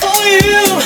for you.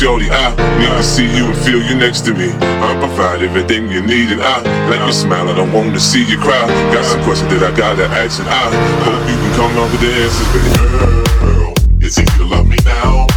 Shorty, I need to see you and feel you next to me. I provide everything you need, and I like your smile. I don't want to see you cry. Got some questions that I gotta ask, and I hope you can come up with the answers, baby. Girl, it's easy to love me now.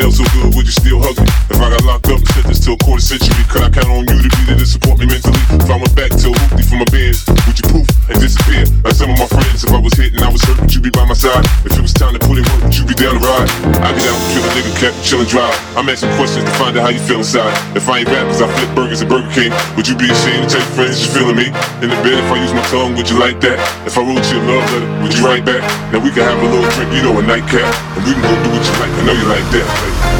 Smell so good, would you still hug me? If I got locked up and sent this to a quarter century, could I count on you to be there to support me mentally? If I went back to a for my bands, would you poof and disappear? Was hit and I was hurt, would you be by my side? If it was time to put in work, would you be down to ride? I get out and kill a nigga, kept chillin' drive. I'm asking questions to find out how you feel inside. If I ain't rap cause I flip burgers at Burger King, would you be ashamed to tell your friends you're feeling me? In the bed, if I use my tongue, would you like that? If I wrote you a love letter, would you write back? Now we can have a little drink, you know, a nightcap, and we can go do what you like. I know you like that.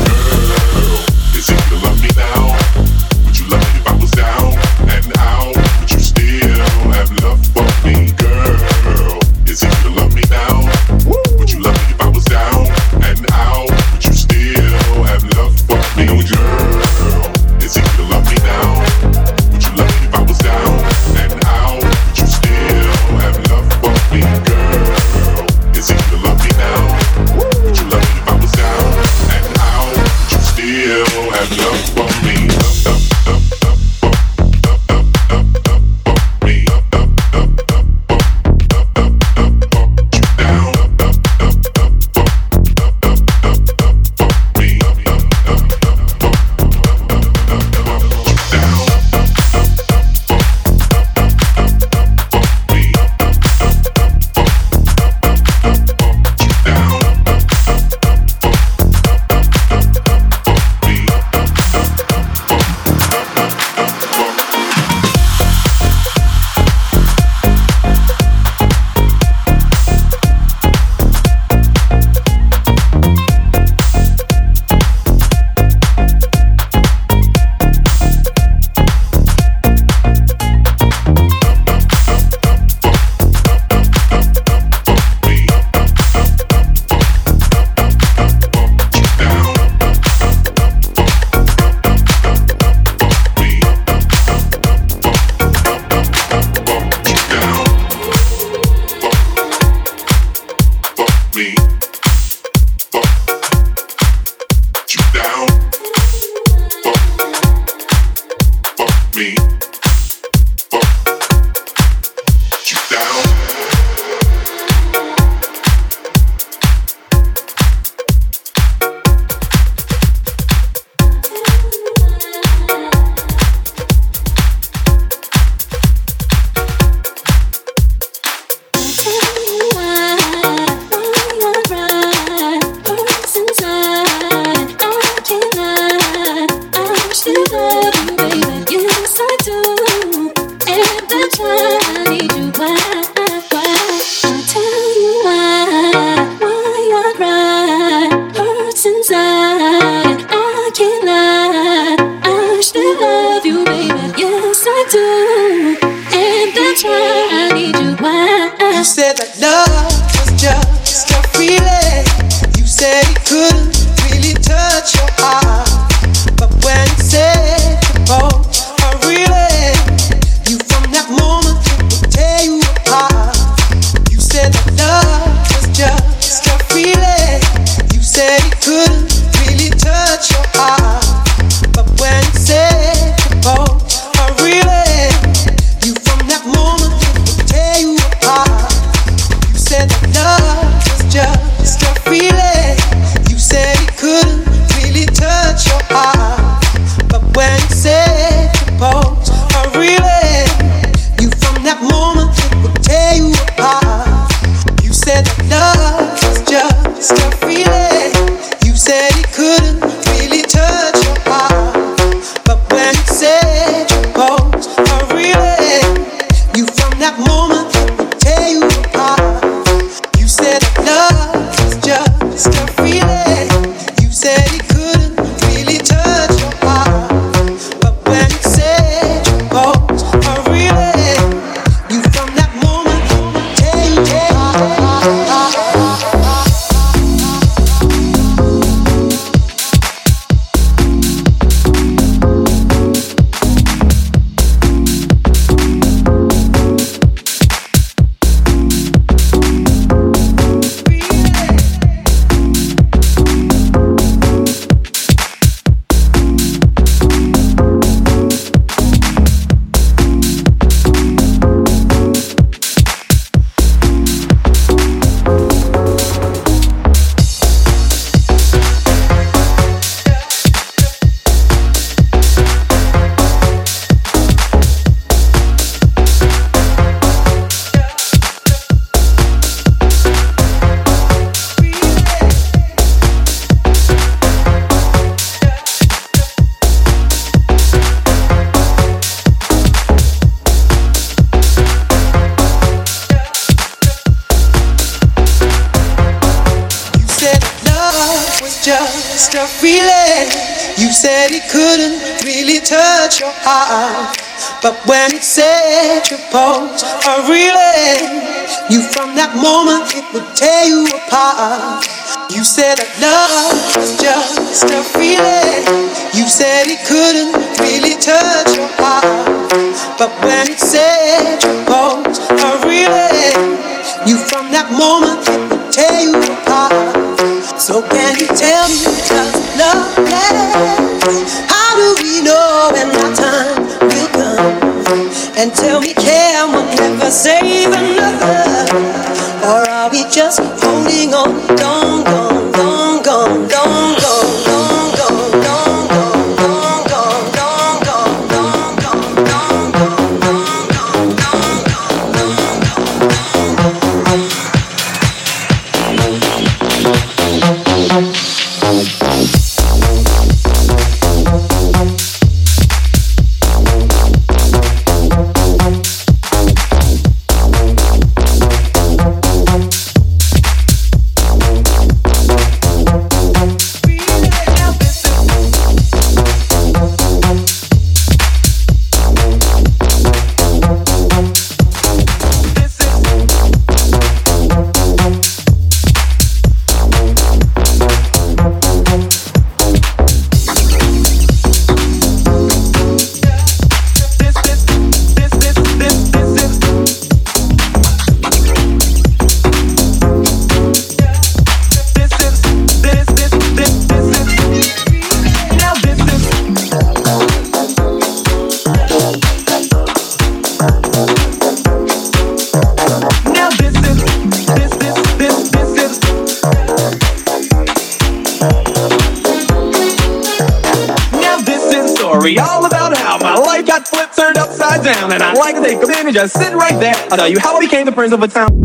I'll tell you how I became the prince of a town.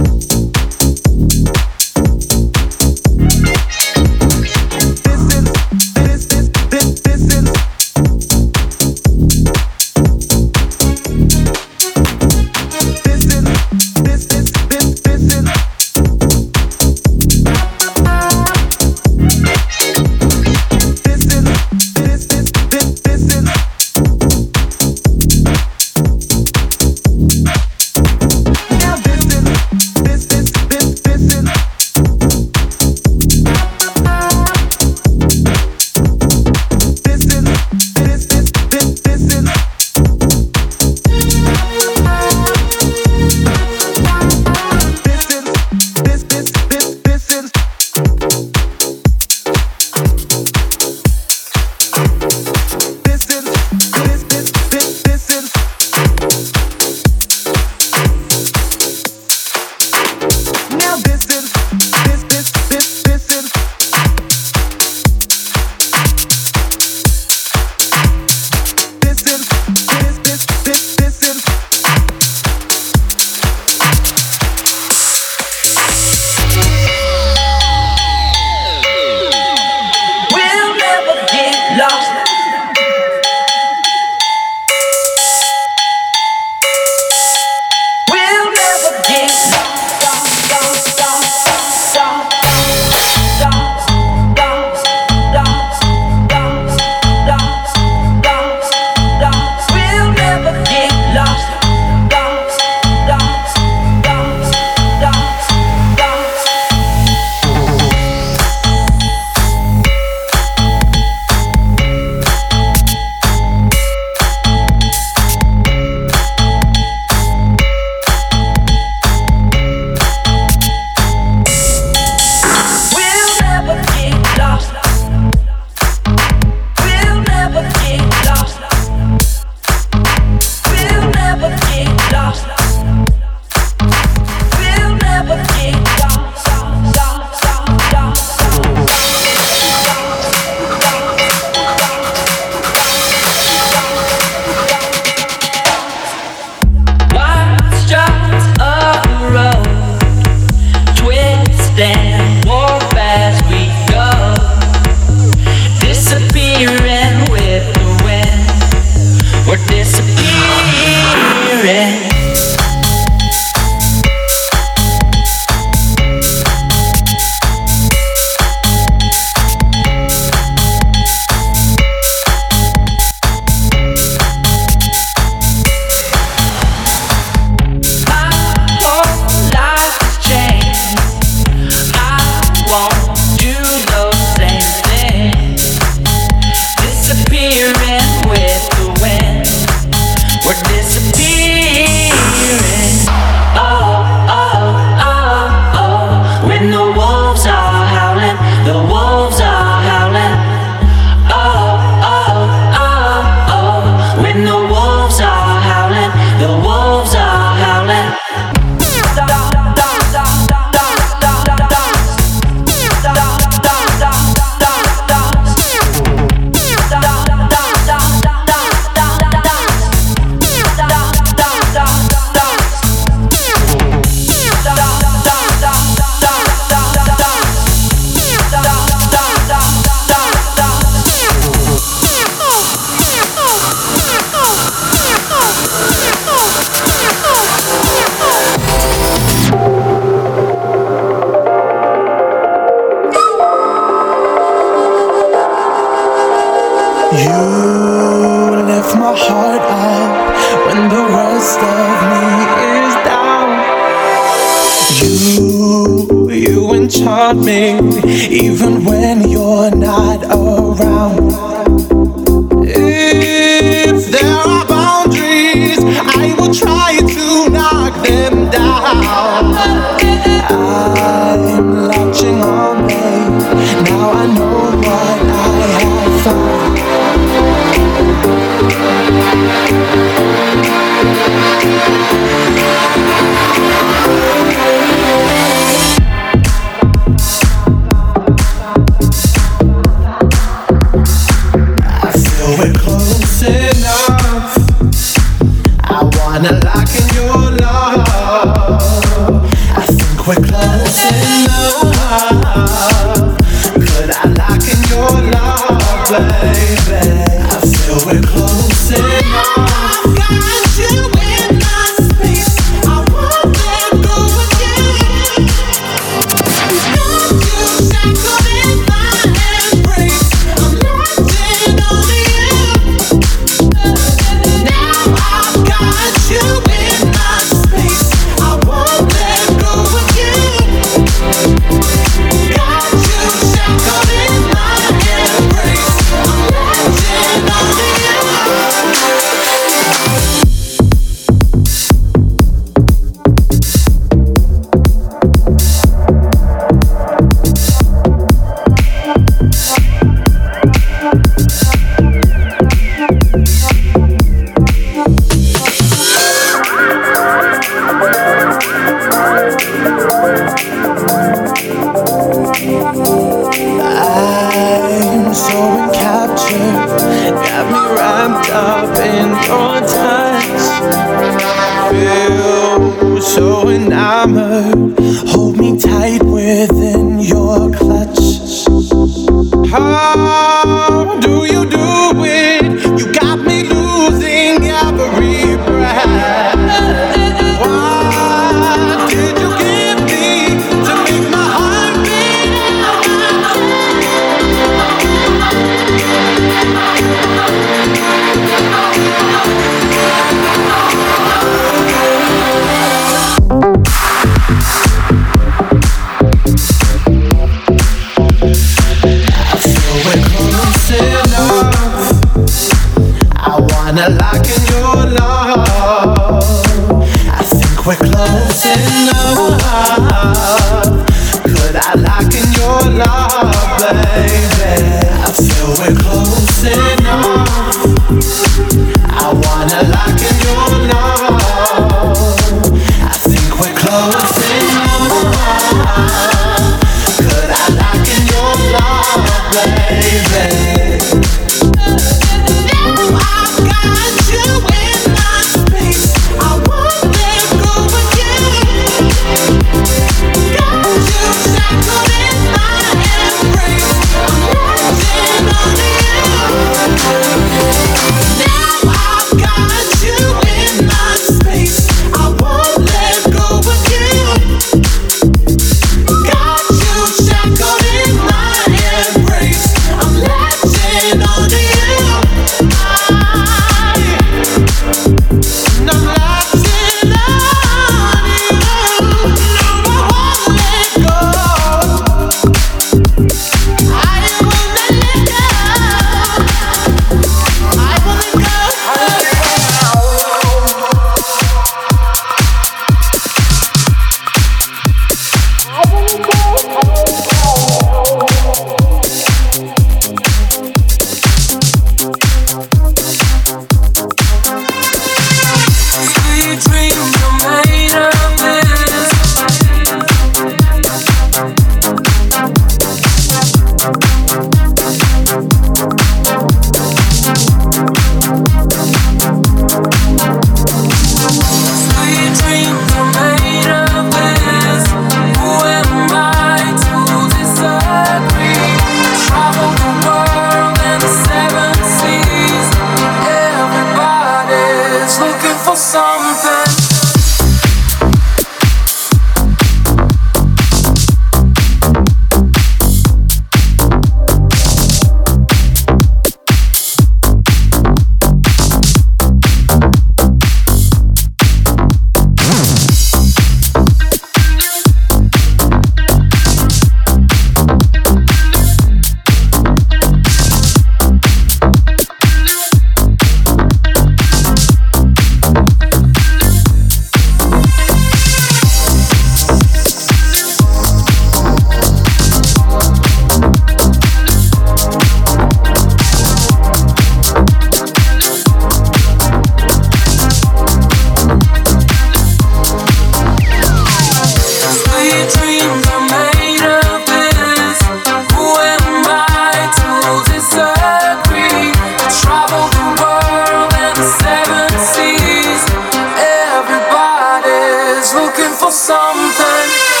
looking for something.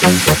Can't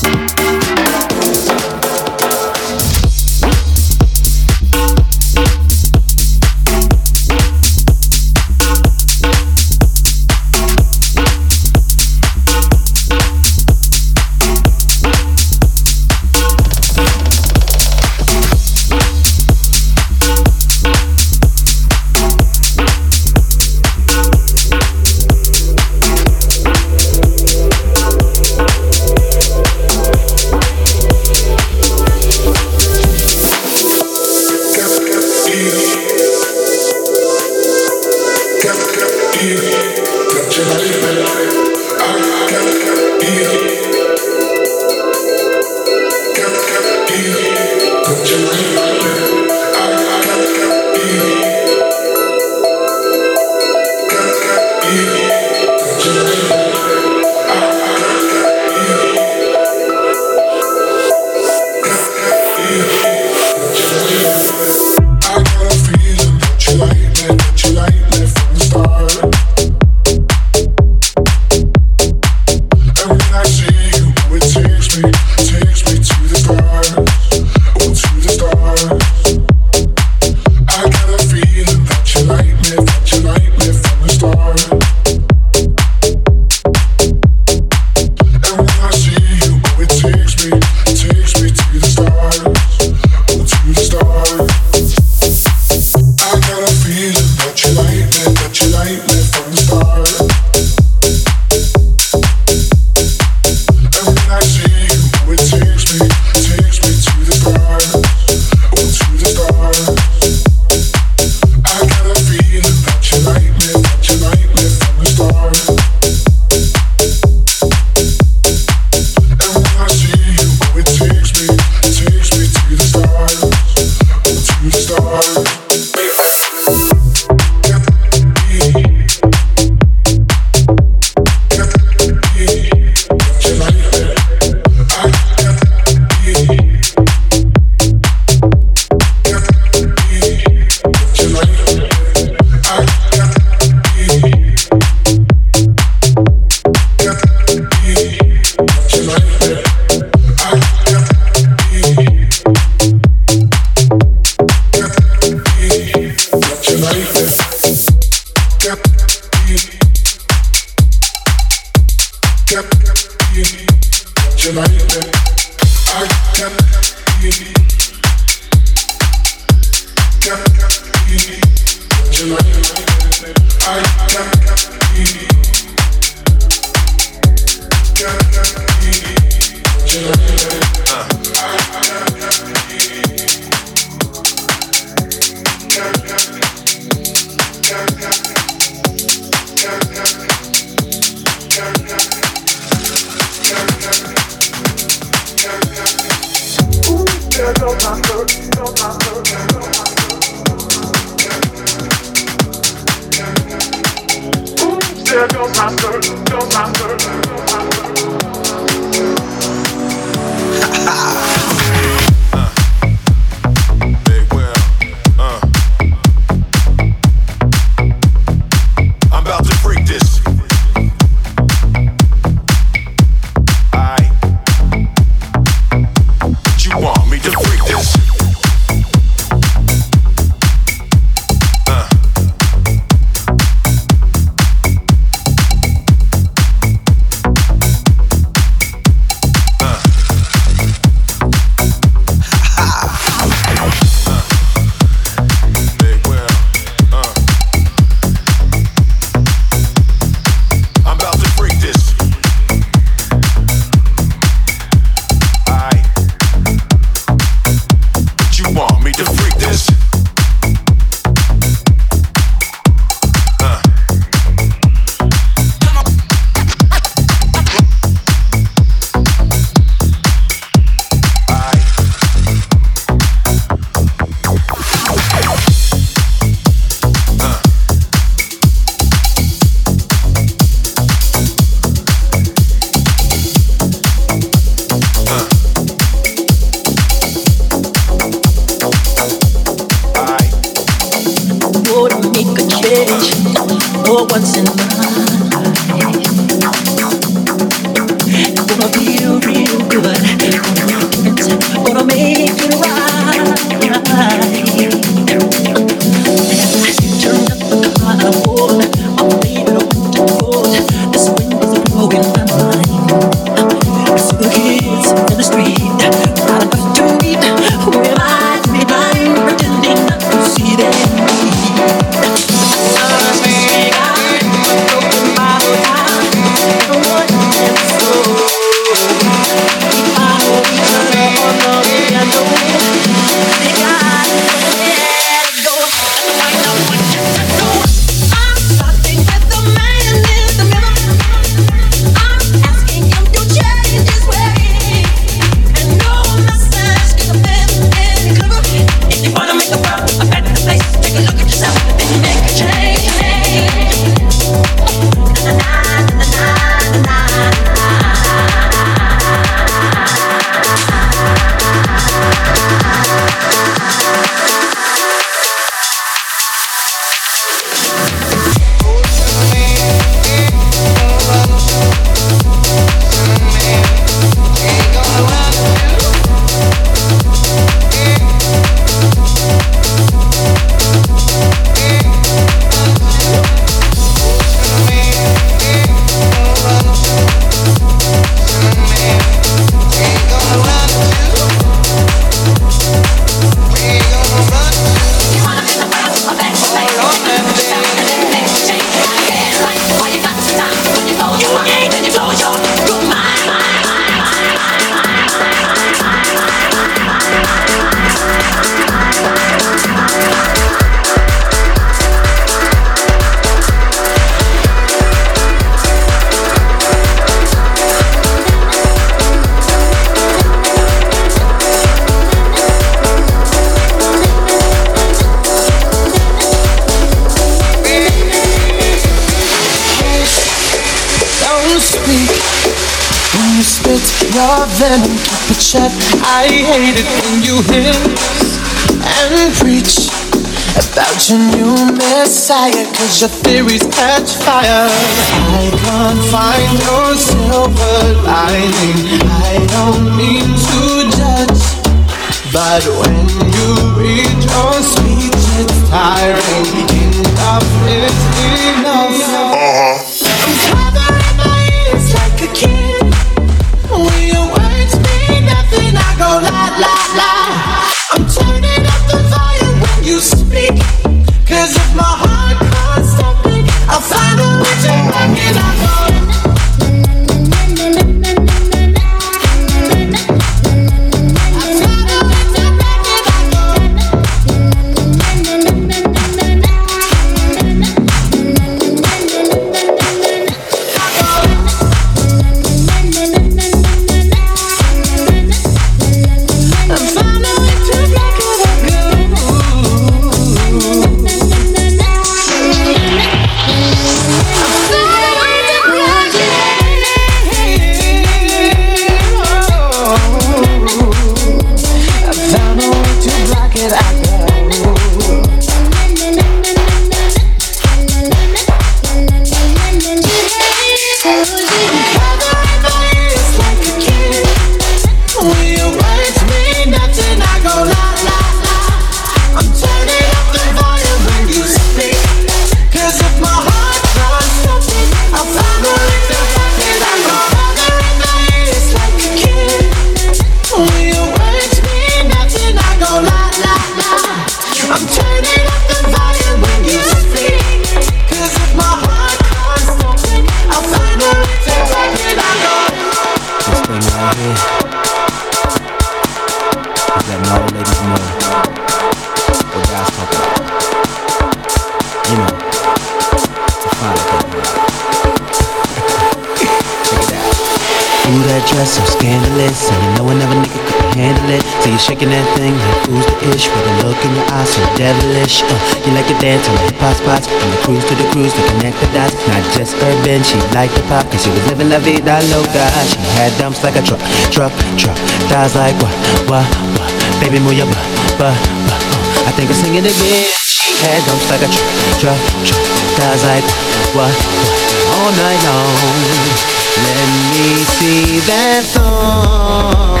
Cruise to the cruise to connect the dots. Not just urban, she liked the pop, cause she was living la vida loca. She had dumps like a truck, truck, truck. Thighs like what, what, what? Baby, move your butt, butt, butt. Uh, I think I'm singing again. She had dumps like a truck, truck, truck. Thighs like what, what? All night long. Let me see that thong,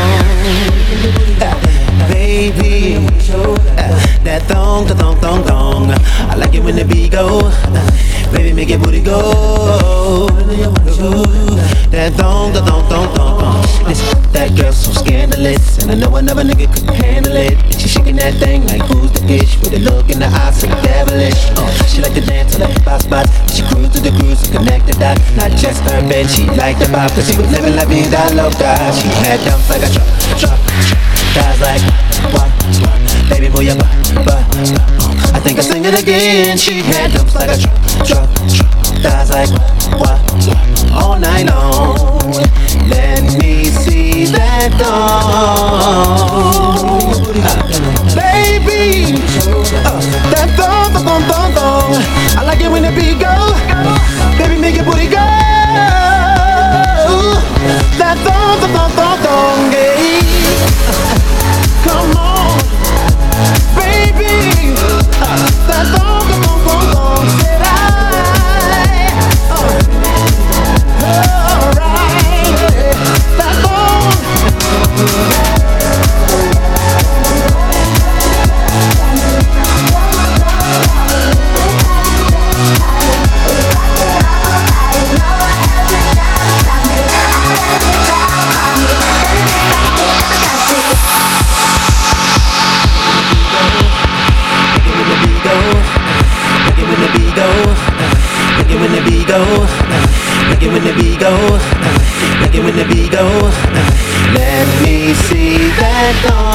baby. Uh, that thong, the thong, thong, thong. I like it when the beat go. Uh, baby, make your booty go. That thong, the thong, thong, thong. Listen, that girl so scandalous, and I know another nigga couldn't handle it. And she shaking that thing like who's the bitch with a look in the eyes so devilish. Uh, she like to dance on the hip-hop spots. She cruise to the cruise and connect the dots. Not just urban, she liked the pop, cause she was living la vida loca. She had dumps like a truck, truck. Thighs like what? Baby, move your butt, butt. I think I sing it again. She had dumps like a truck, truck, truck. Thighs like what? All night long. Let me see that thong, Uh, baby. Uh, that thong, thong, thong, thong. I like it when the beat go. Let me go. Let me see that dog.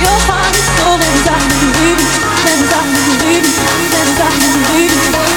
Your heart is so inside, believe it, inside, believe it, inside, believe it.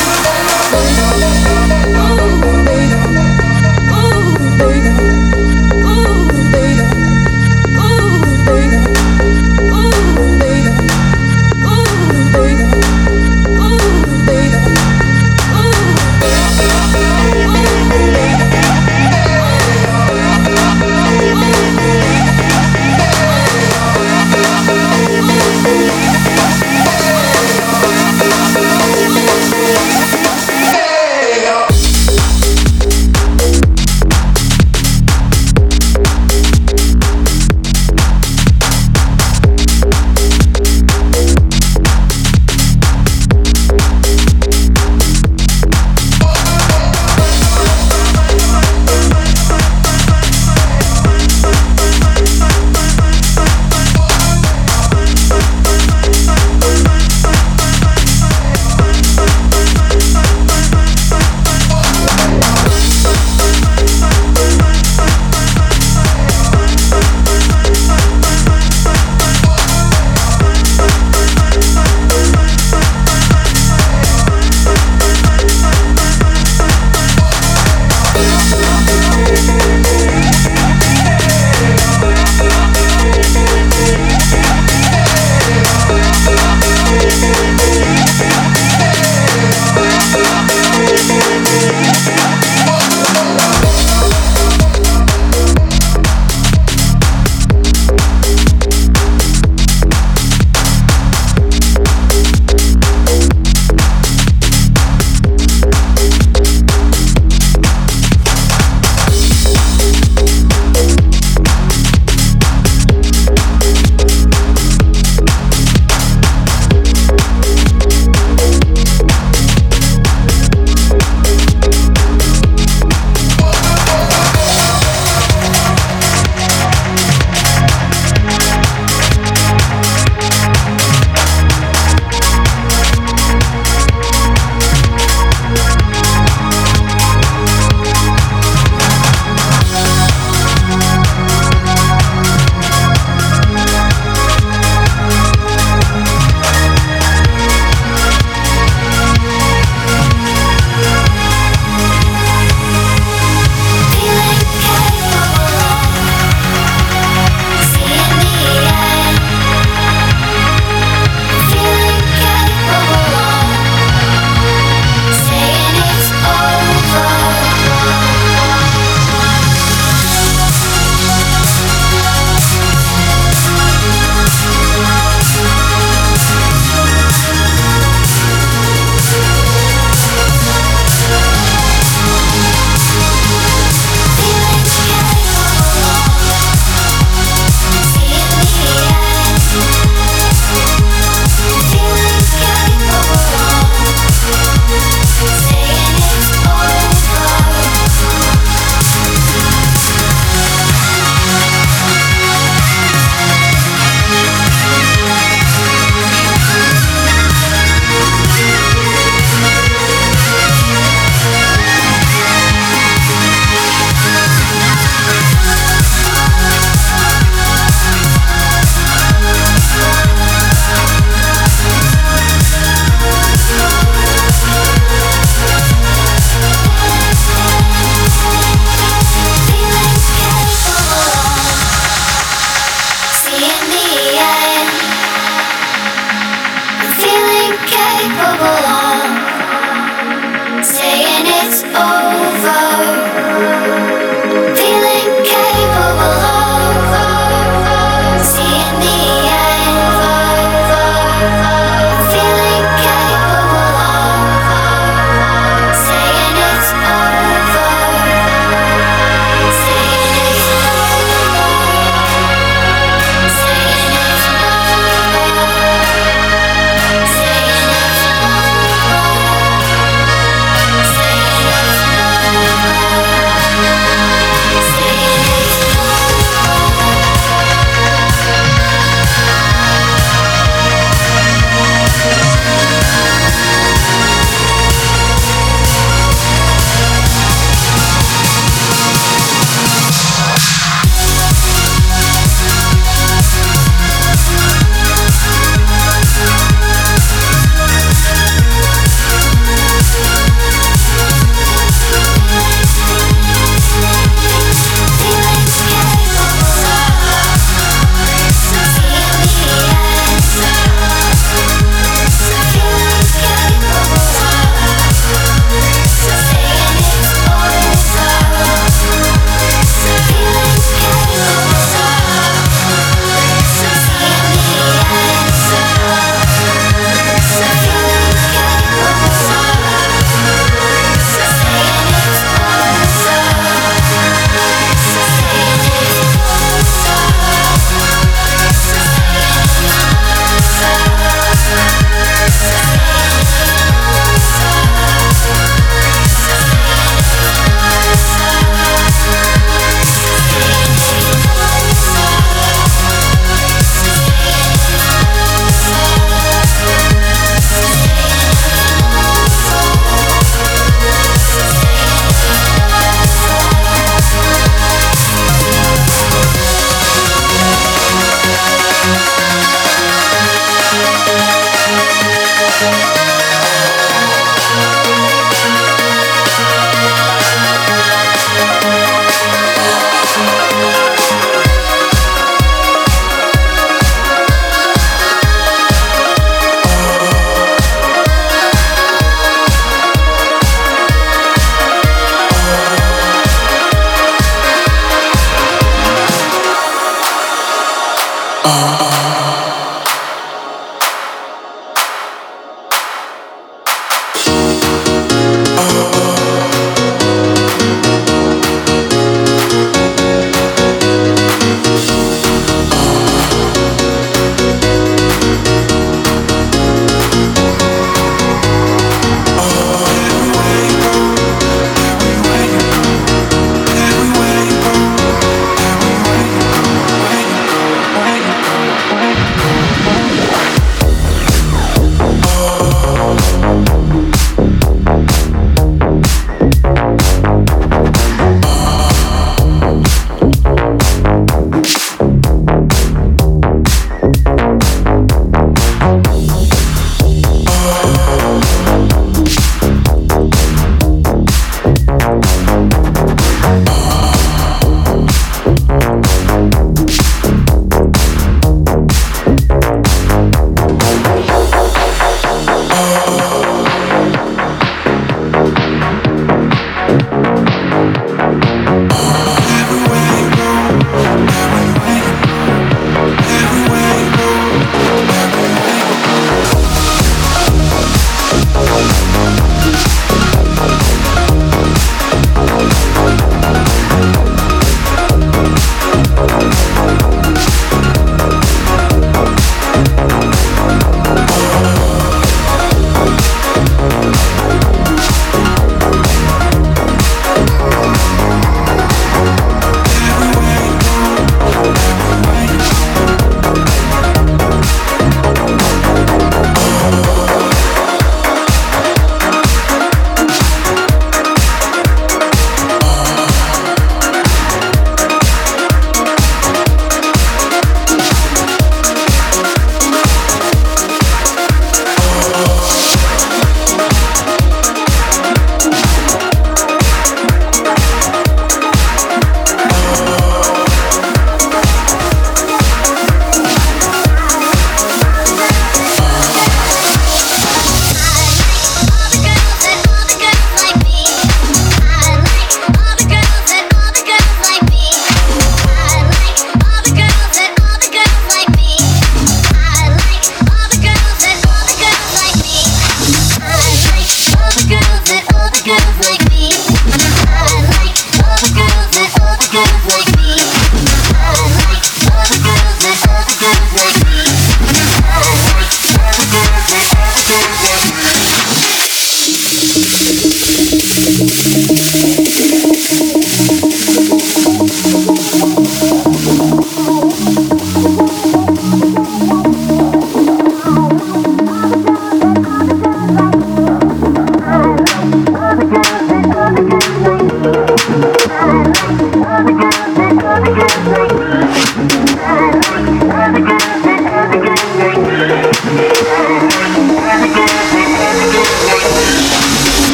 Thank you.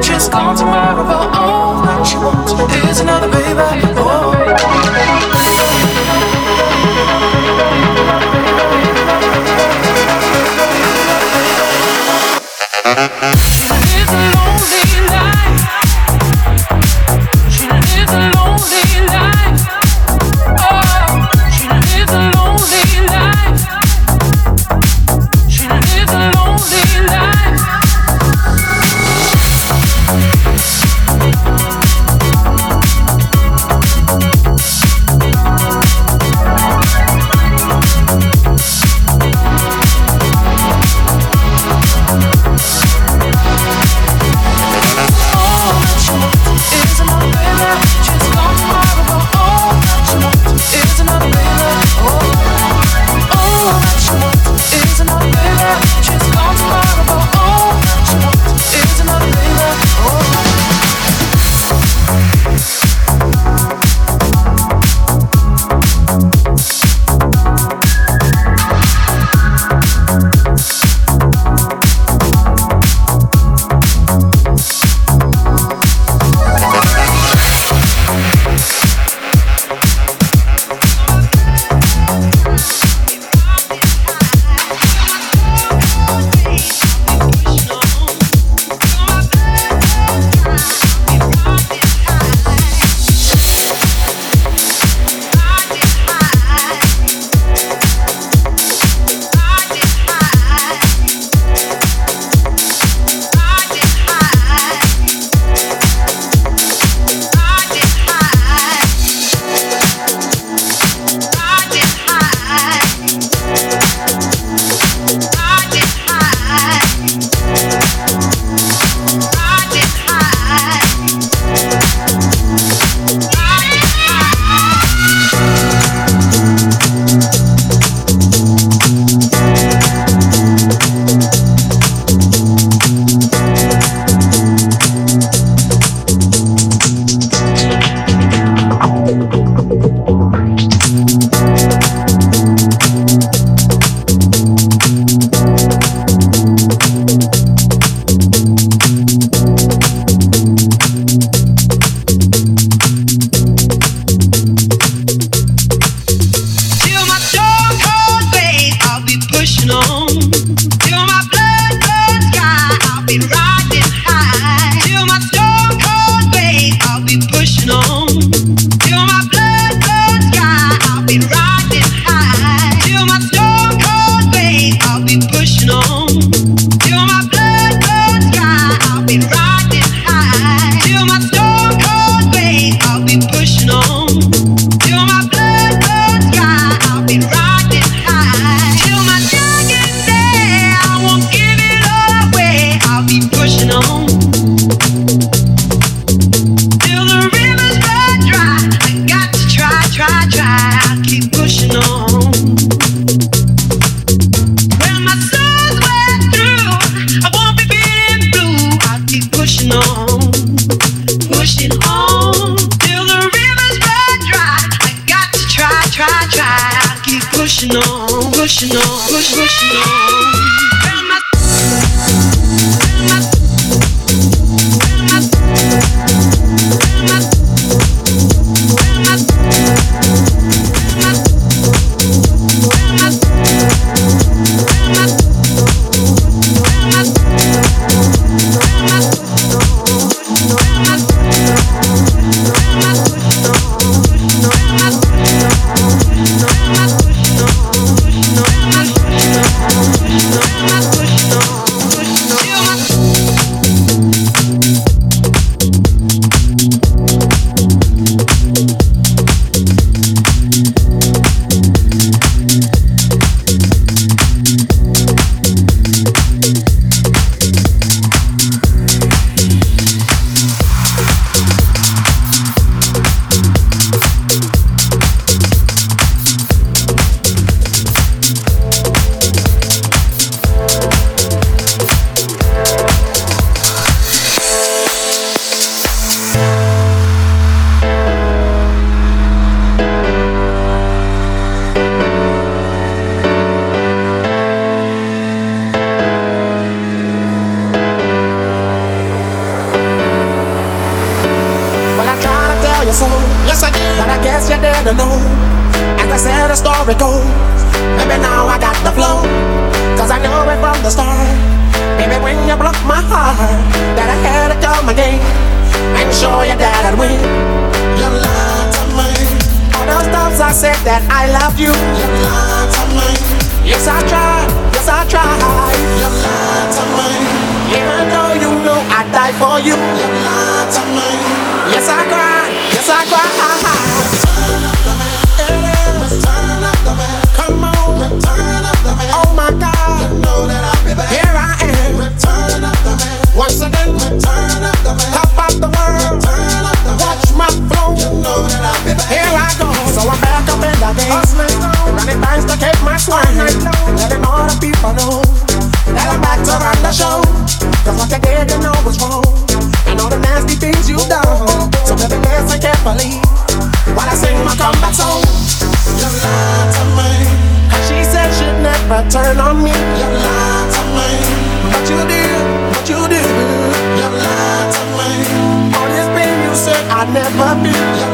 Just gone tomorrow, but all that you want is another baby. Oh. Like I did, you know what's wrong. And all the nasty things you've done. So listen carefully while I sing my comeback song. You lied to me. She said she'd never turn on me. You lied to me. What you what you. You lied to me. All this pain you said I'd never.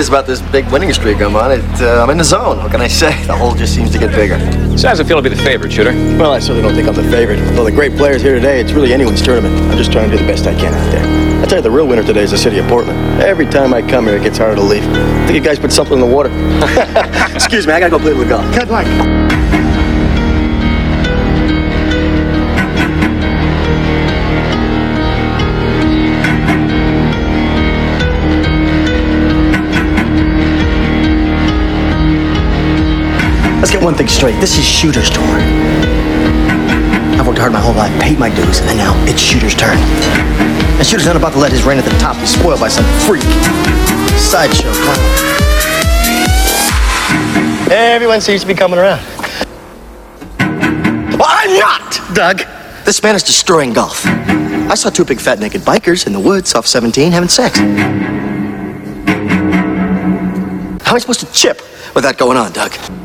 Is about this big winning streak I'm on. It, uh, I'm in the zone. What can I say? The hole just seems to get bigger. So how's it feel to be the favorite, shooter? Well, I certainly don't think I'm the favorite. Well, the great players here today, it's really anyone's tournament. I'm just trying to do the best I can out there. I tell you, the real winner today is the city of Portland. Every time I come here, it gets harder to leave. I think you guys put something in the water. Excuse me, I gotta go play with golf. Good luck. One thing straight. This is Shooter's tour. I've worked hard my whole life, paid my dues, and now it's Shooter's turn. And Shooter's not about to let his reign at the top be spoiled by some freak. Sideshow clown. Everyone seems to be coming around. Well, I'm not, Doug. This man is destroying golf. I saw two big fat naked bikers in the woods off 17 having sex. How am I supposed to chip with that going on, Doug?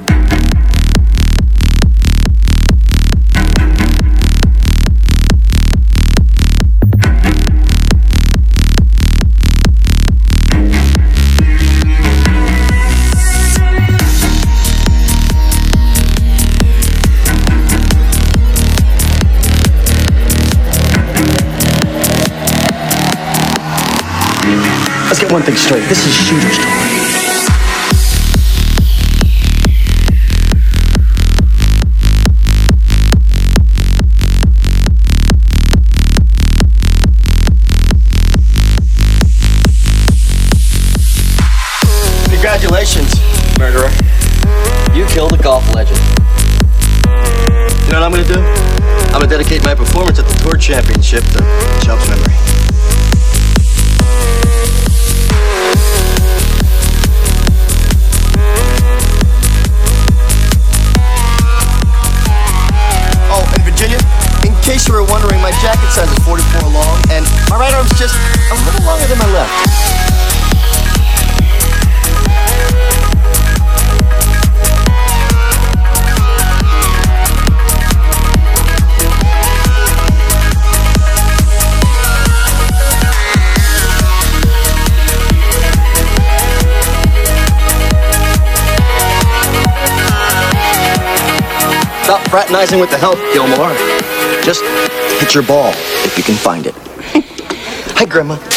Get one thing straight. This is Shooter's tour. Congratulations, murderer. You killed a golf legend. You know what I'm gonna do? I'm gonna dedicate my performance at the Tour Championship to Chubb's memory. You were wondering, my jacket size is 44 long, and my right arm's just a little longer than my left. Stop fraternizing with the help, Gilmore. Just hit your ball if you can find it. Hi, Grandma.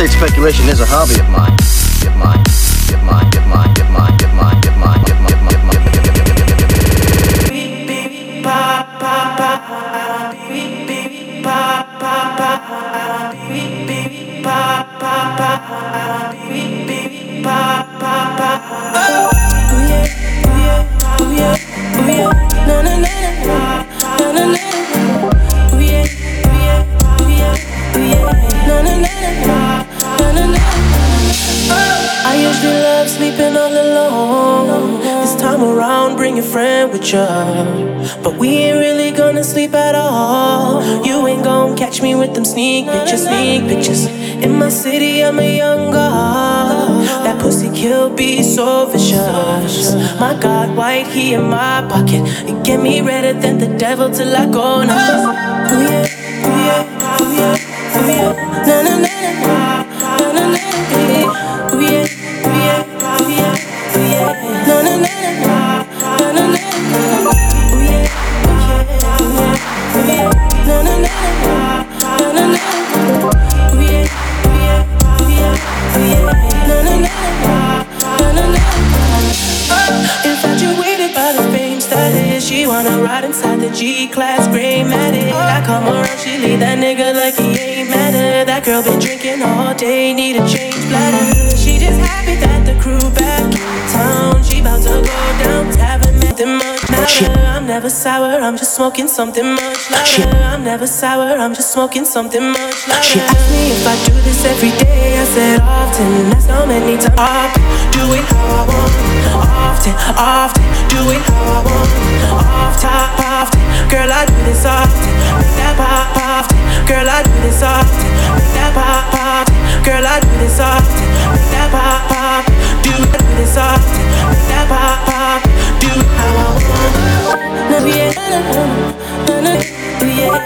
Estate speculation is a hobby of mine. Of mine. Of mine. Be so vicious. My God, white he in my pocket. It get me redder than the devil till I go now. Ooh yeah, ooh yeah, ooh yeah, ooh yeah. Na na na na na, na na na inside the G-class gray matic. I come around, she leave that nigga like he ain't matter. That girl been drinking all day, need a change bladder. She just happy that the crew back in town. She about to go down, haven't met them much matter. I'm never sour, I'm just smoking something much lighter. I'm never sour, I'm just smoking something much lighter. She asked me if I do this every day. I said often. That's how many times. Often, do it how I want. Often, often, do it how I want. Often, often, girl I do this often. Make that pop often, girl I do this often. Make that pop often, girl I do this often. Make that pop pop, do I do this often. Make that pop pop, do it how I want. Na yeah,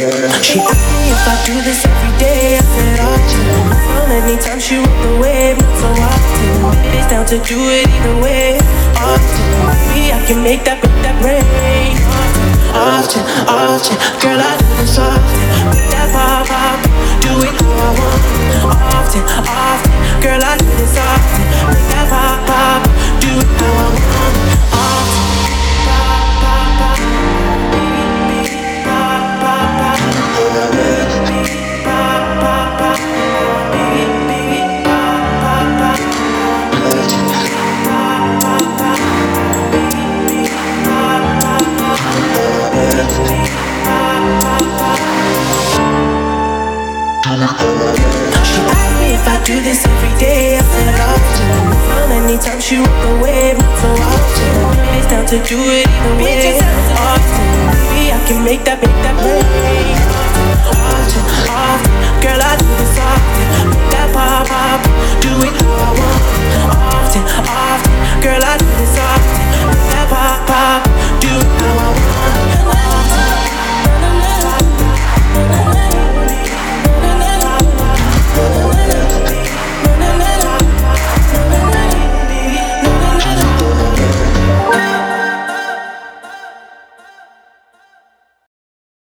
girl. She asked me if I do this every day. I said I do. Found anytime she walked away, not so often. It's down to do it either way. Often, maybe I can make that break that rain. Often, often, girl, I do this often. Make that pop pop, do it how I want. Often, often, girl, I do this often. Make that pop pop, do it how I want. She me if I do this every day, she walk away, so often. Down to do it I can make that, make that. Often, often, girl, I do this often. Make that pop, pop, do it. Often, often, girl, I do this often. Make that pop, pop, do it.